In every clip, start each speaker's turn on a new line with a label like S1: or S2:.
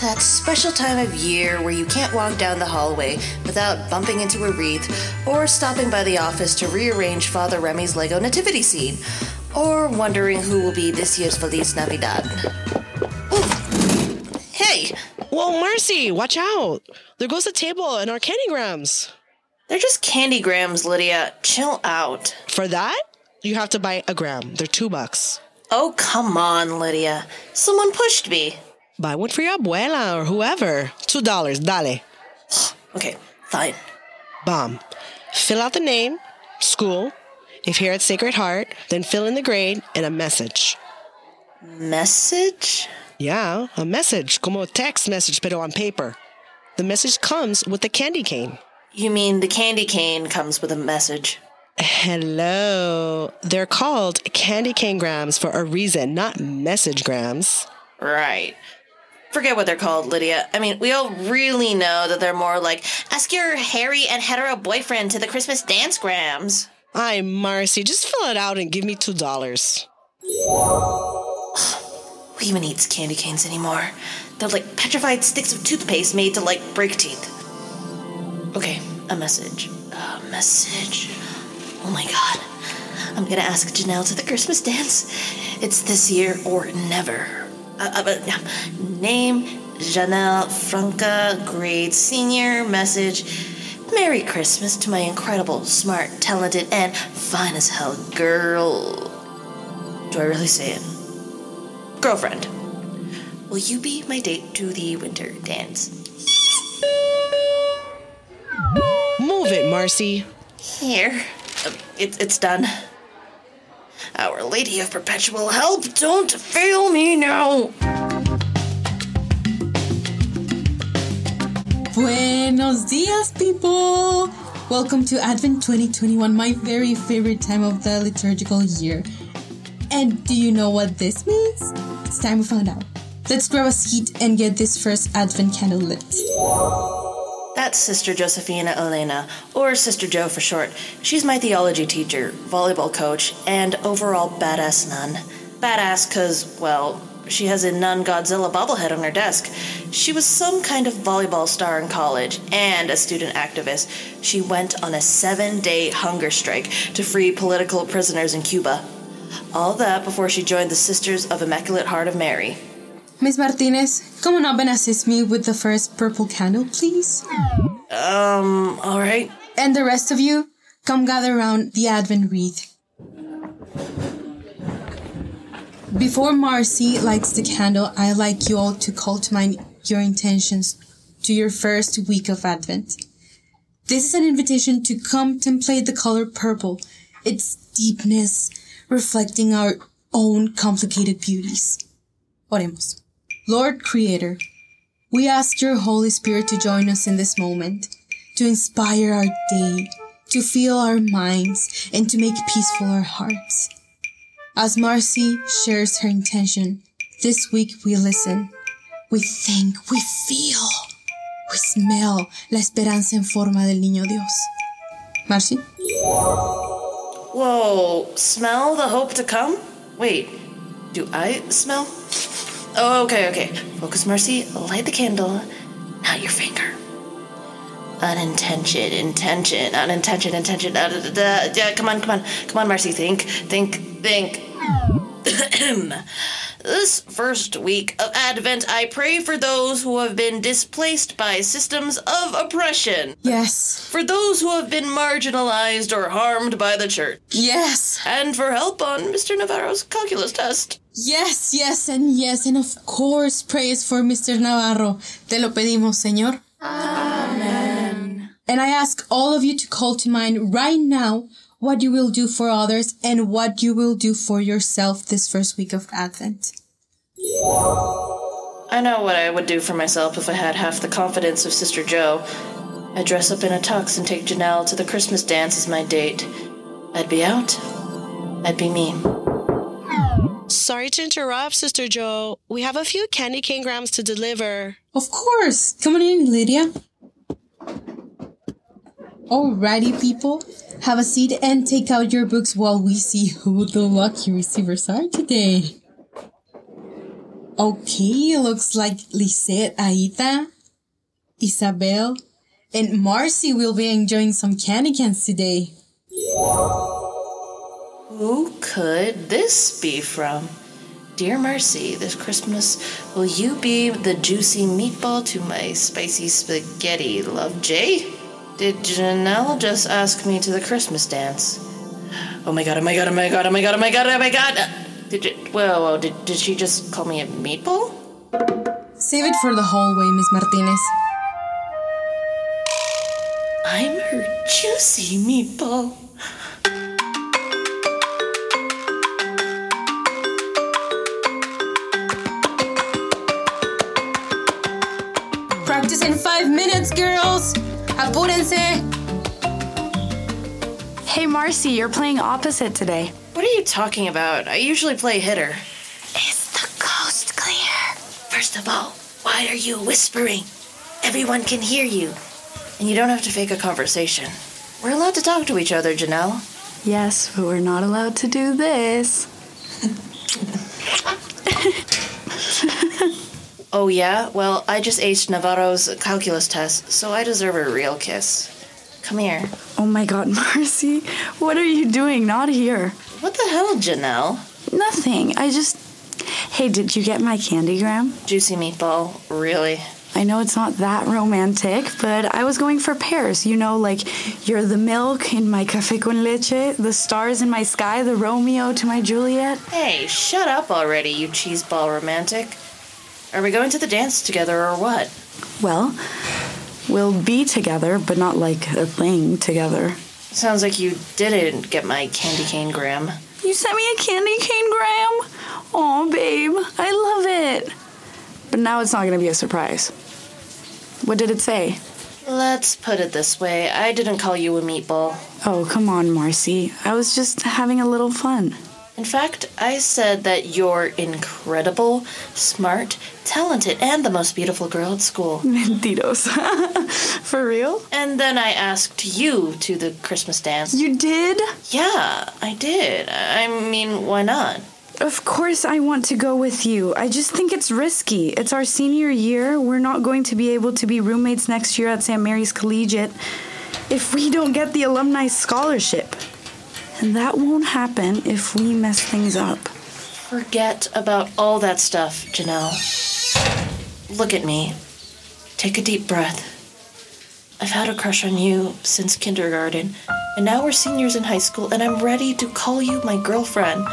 S1: That special time of year where you can't walk down the hallway without bumping into a wreath or stopping by the office to rearrange Father Remy's Lego nativity scene or wondering who will be this year's Feliz Navidad. Ooh. Hey!
S2: Whoa, Mercy, watch out! There goes the table and our candygrams.
S1: They're just candygrams, Lydia. Chill out.
S2: For that, you have to buy a gram. They're two bucks.
S1: Oh, come on, Lydia. Someone pushed me.
S2: Buy one for your abuela or whoever. Two dollars, dale.
S1: Okay, fine.
S2: Bomb. Fill out the name, school. If here at Sacred Heart, then fill in the grade and a message.
S1: Message?
S2: Yeah, a message, como a text message, pero on paper. The message comes with the candy cane.
S1: You mean the candy cane comes with a message?
S2: Hello. They're called candy cane grams for a reason, not message grams.
S1: Right. Forget what they're called, Lydia. I mean, we all really know that they're more like ask your hairy and hetero boyfriend to the Christmas dance grams.
S2: Hi, Marcy. Just fill it out and give me two dollars.
S1: Who even eats candy canes anymore? They're like petrified sticks of toothpaste made to like break teeth. Okay, a message. A message. Oh my god. I'm gonna ask Janelle to the Christmas dance. It's this year or never. Uh, uh, name Janelle Franca, grade senior. Message Merry Christmas to my incredible, smart, talented, and fine as hell girl. Do I really say it? Girlfriend. Will you be my date to the winter dance?
S2: Move it, Marcy.
S1: Here. Uh, it, it's done. Our Lady of Perpetual Help, don't fail me now!
S3: Buenos dias, people! Welcome to Advent 2021, my very favorite time of the liturgical year. And do you know what this means? It's time we find out. Let's grab a seat and get this first Advent candle lit.
S1: That's Sister Josephina Elena, or Sister Joe for short. She's my theology teacher, volleyball coach, and overall badass nun. Badass because, well, she has a nun Godzilla bobblehead on her desk. She was some kind of volleyball star in college and a student activist. She went on a seven day hunger strike to free political prisoners in Cuba. All that before she joined the Sisters of Immaculate Heart of Mary.
S3: Miss Martinez, come on up and assist me with the first purple candle, please.
S1: Um, alright.
S3: And the rest of you, come gather around the Advent wreath. Before Marcy lights the candle, I'd like you all to call to mind your intentions to your first week of Advent. This is an invitation to contemplate the color purple, its deepness reflecting our own complicated beauties. Oremos. Lord Creator, we ask your Holy Spirit to join us in this moment, to inspire our day, to fill our minds, and to make peaceful our hearts. As Marcy shares her intention, this week we listen, we think, we feel, we smell la esperanza en forma del niño Dios. Marcy?
S1: Whoa, smell the hope to come? Wait, do I smell? Oh, okay, okay. Focus, Mercy. Light the candle, not your finger. Unintention, intention, unintention, intention. Da, da, da, da. Yeah, come on, come on, come on, Mercy. Think, think, think. this first week of Advent, I pray for those who have been displaced by systems of oppression.
S3: Yes.
S1: For those who have been marginalized or harmed by the church.
S3: Yes.
S1: And for help on Mr. Navarro's calculus test.
S3: Yes, yes, and yes, and of course, praise for Mr. Navarro. Te lo pedimos, Señor.
S1: Amen.
S3: And I ask all of you to call to mind right now what you will do for others and what you will do for yourself this first week of Advent.
S1: I know what I would do for myself if I had half the confidence of Sister Joe. I'd dress up in a tux and take Janelle to the Christmas dance as my date. I'd be out. I'd be me.
S2: Sorry to interrupt, Sister Joe. We have a few candy cane grams to deliver.
S3: Of course. Come on in, Lydia. Alrighty, people. Have a seat and take out your books while we see who the lucky receivers are today. Okay, looks like Lisette, Aita, Isabel, and Marcy will be enjoying some candy cans today.
S1: Who could this be from? Dear Mercy, this Christmas, will you be the juicy meatball to my spicy spaghetti, love Jay? Did Janelle just ask me to the Christmas dance? Oh my god, oh my god, oh my god, oh my god, oh my god, oh my god! Did you, whoa, whoa, did, did she just call me a meatball?
S3: Save it for the hallway, Miss Martinez.
S1: I'm her juicy meatball.
S3: Practice in five minutes, girls. Apúrense.
S4: Hey, Marcy, you're playing opposite today.
S1: What are you talking about? I usually play hitter.
S4: Is the coast clear?
S1: First of all, why are you whispering? Everyone can hear you. And you don't have to fake a conversation. We're allowed to talk to each other, Janelle.
S4: Yes, but we're not allowed to do this.
S1: Oh, yeah? Well, I just aced Navarro's calculus test, so I deserve a real kiss. Come here.
S4: Oh my god, Marcy, what are you doing? Not here.
S1: What the hell, Janelle?
S4: Nothing. I just. Hey, did you get my candygram?
S1: Juicy meatball, really?
S4: I know it's not that romantic, but I was going for pears. You know, like you're the milk in my cafe con leche, the stars in my sky, the Romeo to my Juliet.
S1: Hey, shut up already, you cheeseball romantic. Are we going to the dance together or what?
S4: Well, we'll be together, but not like a thing together.
S1: Sounds like you didn't get my candy cane gram.
S4: You sent me a candy cane gram? Oh, babe, I love it. But now it's not going to be a surprise. What did it say?
S1: Let's put it this way I didn't call you a meatball.
S4: Oh, come on, Marcy. I was just having a little fun.
S1: In fact, I said that you're incredible, smart, talented, and the most beautiful girl at school.
S4: Mentiros. For real?
S1: And then I asked you to the Christmas dance.
S4: You did?
S1: Yeah, I did. I mean, why not?
S4: Of course, I want to go with you. I just think it's risky. It's our senior year. We're not going to be able to be roommates next year at St. Mary's Collegiate if we don't get the alumni scholarship. And that won't happen if we mess things up.
S1: Forget about all that stuff, Janelle. Look at me. Take a deep breath. I've had a crush on you since kindergarten, and now we're seniors in high school, and I'm ready to call you my girlfriend,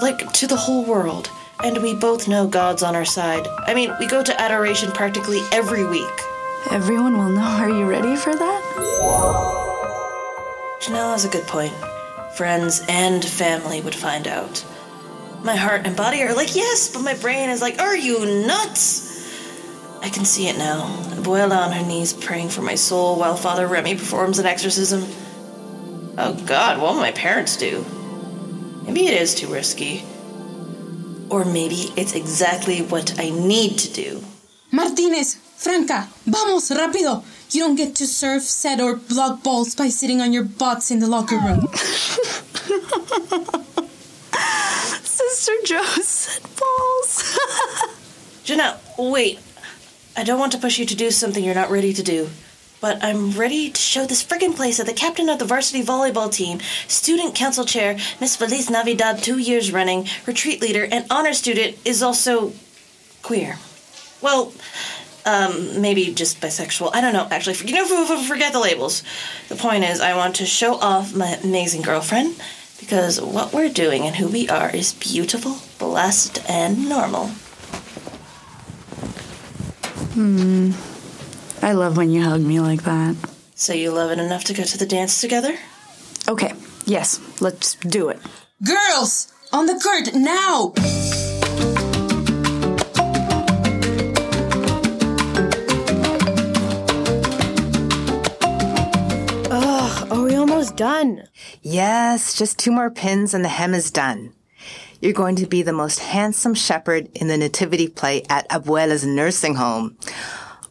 S1: like to the whole world. And we both know God's on our side. I mean, we go to adoration practically every week.
S4: Everyone will know. Are you ready for that?
S1: Janelle has a good point. Friends and family would find out. My heart and body are like, yes, but my brain is like, are you nuts? I can see it now. Abuela on her knees praying for my soul while Father Remy performs an exorcism. Oh god, what will my parents do? Maybe it is too risky. Or maybe it's exactly what I need to do.
S3: Martinez, Franca, vamos, rápido. You don't get to surf, set, or block balls by sitting on your butts in the locker room.
S4: Sister Joe said balls.
S1: Janelle, wait. I don't want to push you to do something you're not ready to do. But I'm ready to show this friggin' place that the captain of the varsity volleyball team, student council chair, Miss Feliz Navidad two years running, retreat leader, and honor student is also queer. Well, um, maybe just bisexual. I don't know, actually. You know, forget the labels. The point is, I want to show off my amazing girlfriend because what we're doing and who we are is beautiful, blessed, and normal. Hmm.
S4: I love when you hug me like that.
S1: So you love it enough to go to the dance together?
S4: Okay, yes, let's do it.
S3: Girls, on the court now.
S2: Done?
S5: Yes, just two more pins and the hem is done. You're going to be the most handsome shepherd in the nativity play at Abuela's nursing home.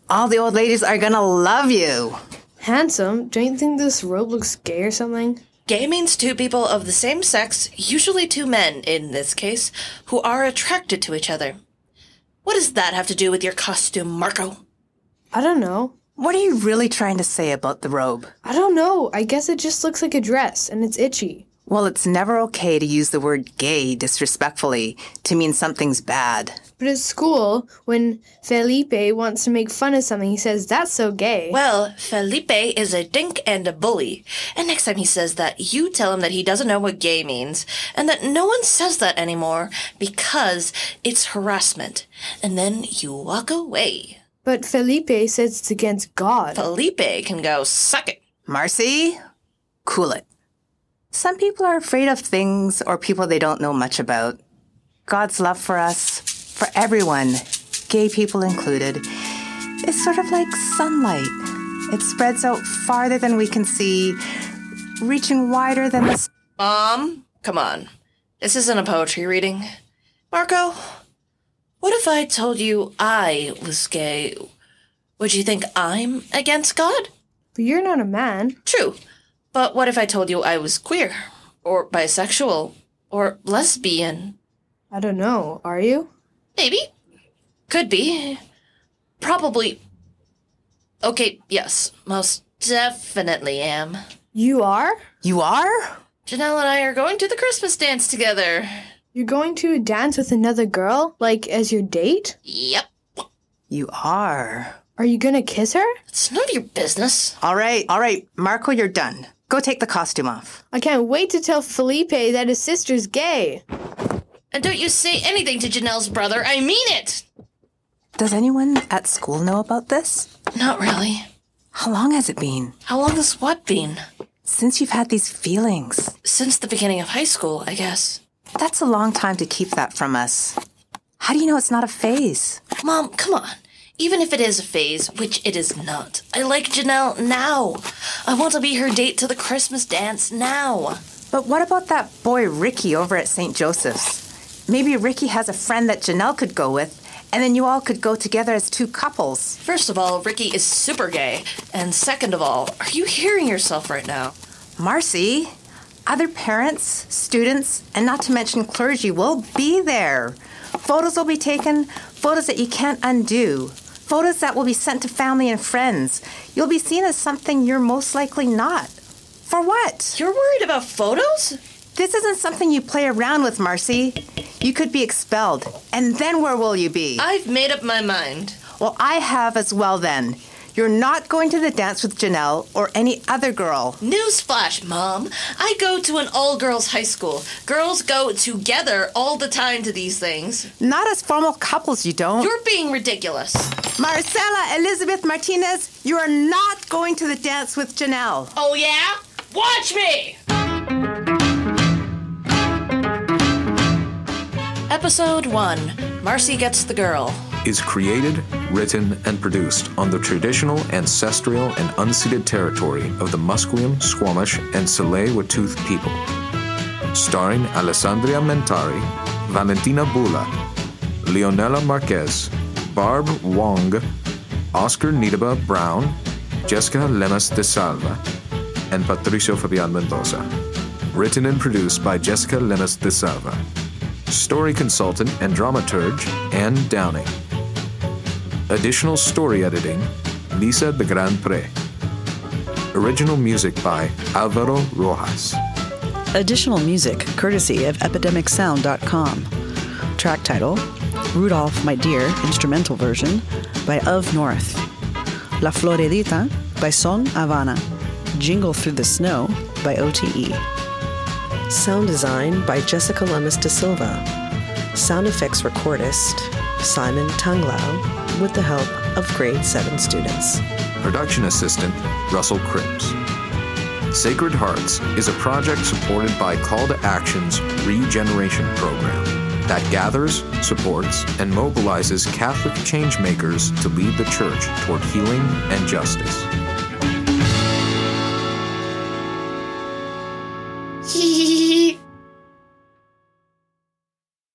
S5: All the old ladies are gonna love you.
S6: Handsome? Don't you think this robe looks gay or something?
S1: Gay means two people of the same sex, usually two men in this case, who are attracted to each other. What does that have to do with your costume, Marco?
S6: I don't know.
S3: What are you really trying to say about the robe?
S6: I don't know. I guess it just looks like a dress and it's itchy.
S3: Well, it's never okay to use the word gay disrespectfully to mean something's bad.
S6: But at school, when Felipe wants to make fun of something, he says, That's so gay.
S1: Well, Felipe is a dink and a bully. And next time he says that, you tell him that he doesn't know what gay means, and that no one says that anymore because it's harassment. And then you walk away.
S6: But Felipe says it's against God.
S1: Felipe can go suck it.
S3: Marcy, cool it. Some people are afraid of things or people they don't know much about. God's love for us, for everyone, gay people included, is sort of like sunlight. It spreads out farther than we can see, reaching wider than the. s-
S1: Mom, come on. This isn't a poetry reading. Marco, what if I told you I was gay? Would you think I'm against God?
S6: But you're not a man.
S1: True. But what if I told you I was queer? Or bisexual? Or lesbian?
S6: I don't know. Are you?
S1: Maybe. Could be. Probably. Okay, yes. Most definitely am.
S6: You are?
S3: You are?
S1: Janelle and I are going to the Christmas dance together.
S6: You're going to dance with another girl? Like as your date?
S1: Yep.
S3: You are.
S6: Are you gonna kiss her?
S1: It's none of your business.
S3: All right, all right, Marco, you're done. Go take the costume off.
S6: I can't wait to tell Felipe that his sister's gay.
S1: And don't you say anything to Janelle's brother. I mean it.
S3: Does anyone at school know about this?
S1: Not really.
S3: How long has it been?
S1: How long has what been?
S3: Since you've had these feelings.
S1: Since the beginning of high school, I guess.
S3: That's a long time to keep that from us. How do you know it's not a phase?
S1: Mom, come on. Even if it is a phase, which it is not, I like Janelle now. I want to be her date to the Christmas dance now.
S3: But what about that boy Ricky over at St. Joseph's? Maybe Ricky has a friend that Janelle could go with, and then you all could go together as two couples.
S1: First of all, Ricky is super gay. And second of all, are you hearing yourself right now?
S3: Marcy, other parents, students, and not to mention clergy will be there. Photos will be taken, photos that you can't undo, photos that will be sent to family and friends. You'll be seen as something you're most likely not. For what?
S1: You're worried about photos?
S3: This isn't something you play around with, Marcy. You could be expelled. And then where will you be?
S1: I've made up my mind.
S3: well, I have as well then. You're not going to the dance with Janelle or any other girl.
S1: Newsflash, Mom. I go to an all girls high school. Girls go together all the time to these things.
S3: Not as formal couples, you don't.
S1: You're being ridiculous.
S3: Marcella Elizabeth Martinez, you are not going to the dance with Janelle.
S1: Oh, yeah? Watch me! Episode 1 Marcy Gets the Girl.
S7: Is created, written, and produced on the traditional, ancestral, and unceded territory of the Musqueam, Squamish, and Tsleil-Waututh people. Starring Alesandria Mentari, Valentina Bula, Leonela Marquez, Barb Wong, Oscar Needoba Brown, Jessica Lemes da Silva, and Patricio Fabian Mendoza. Written and produced by Jessica Lemes da Silva. Story consultant and dramaturge Anne Downing. Additional story editing Lisa de Grandpre. Original music by Alvaro Rojas.
S8: Additional music courtesy of epidemicsound.com. Track title Rudolph, My Deer, instrumental version by Of North. La Floredita by Son Habana. Jingle Through the Snow by OTE.
S9: Sound design by Jessica Lemes da Silva. Sound effects recordist Simon Tanglao with the help of grade 7 students.
S7: Production assistant Russell Cripps. Sacred Hearts is a project supported by Call to Action's Regeneration Program that gathers, supports, and mobilizes Catholic changemakers to lead the church toward healing and justice.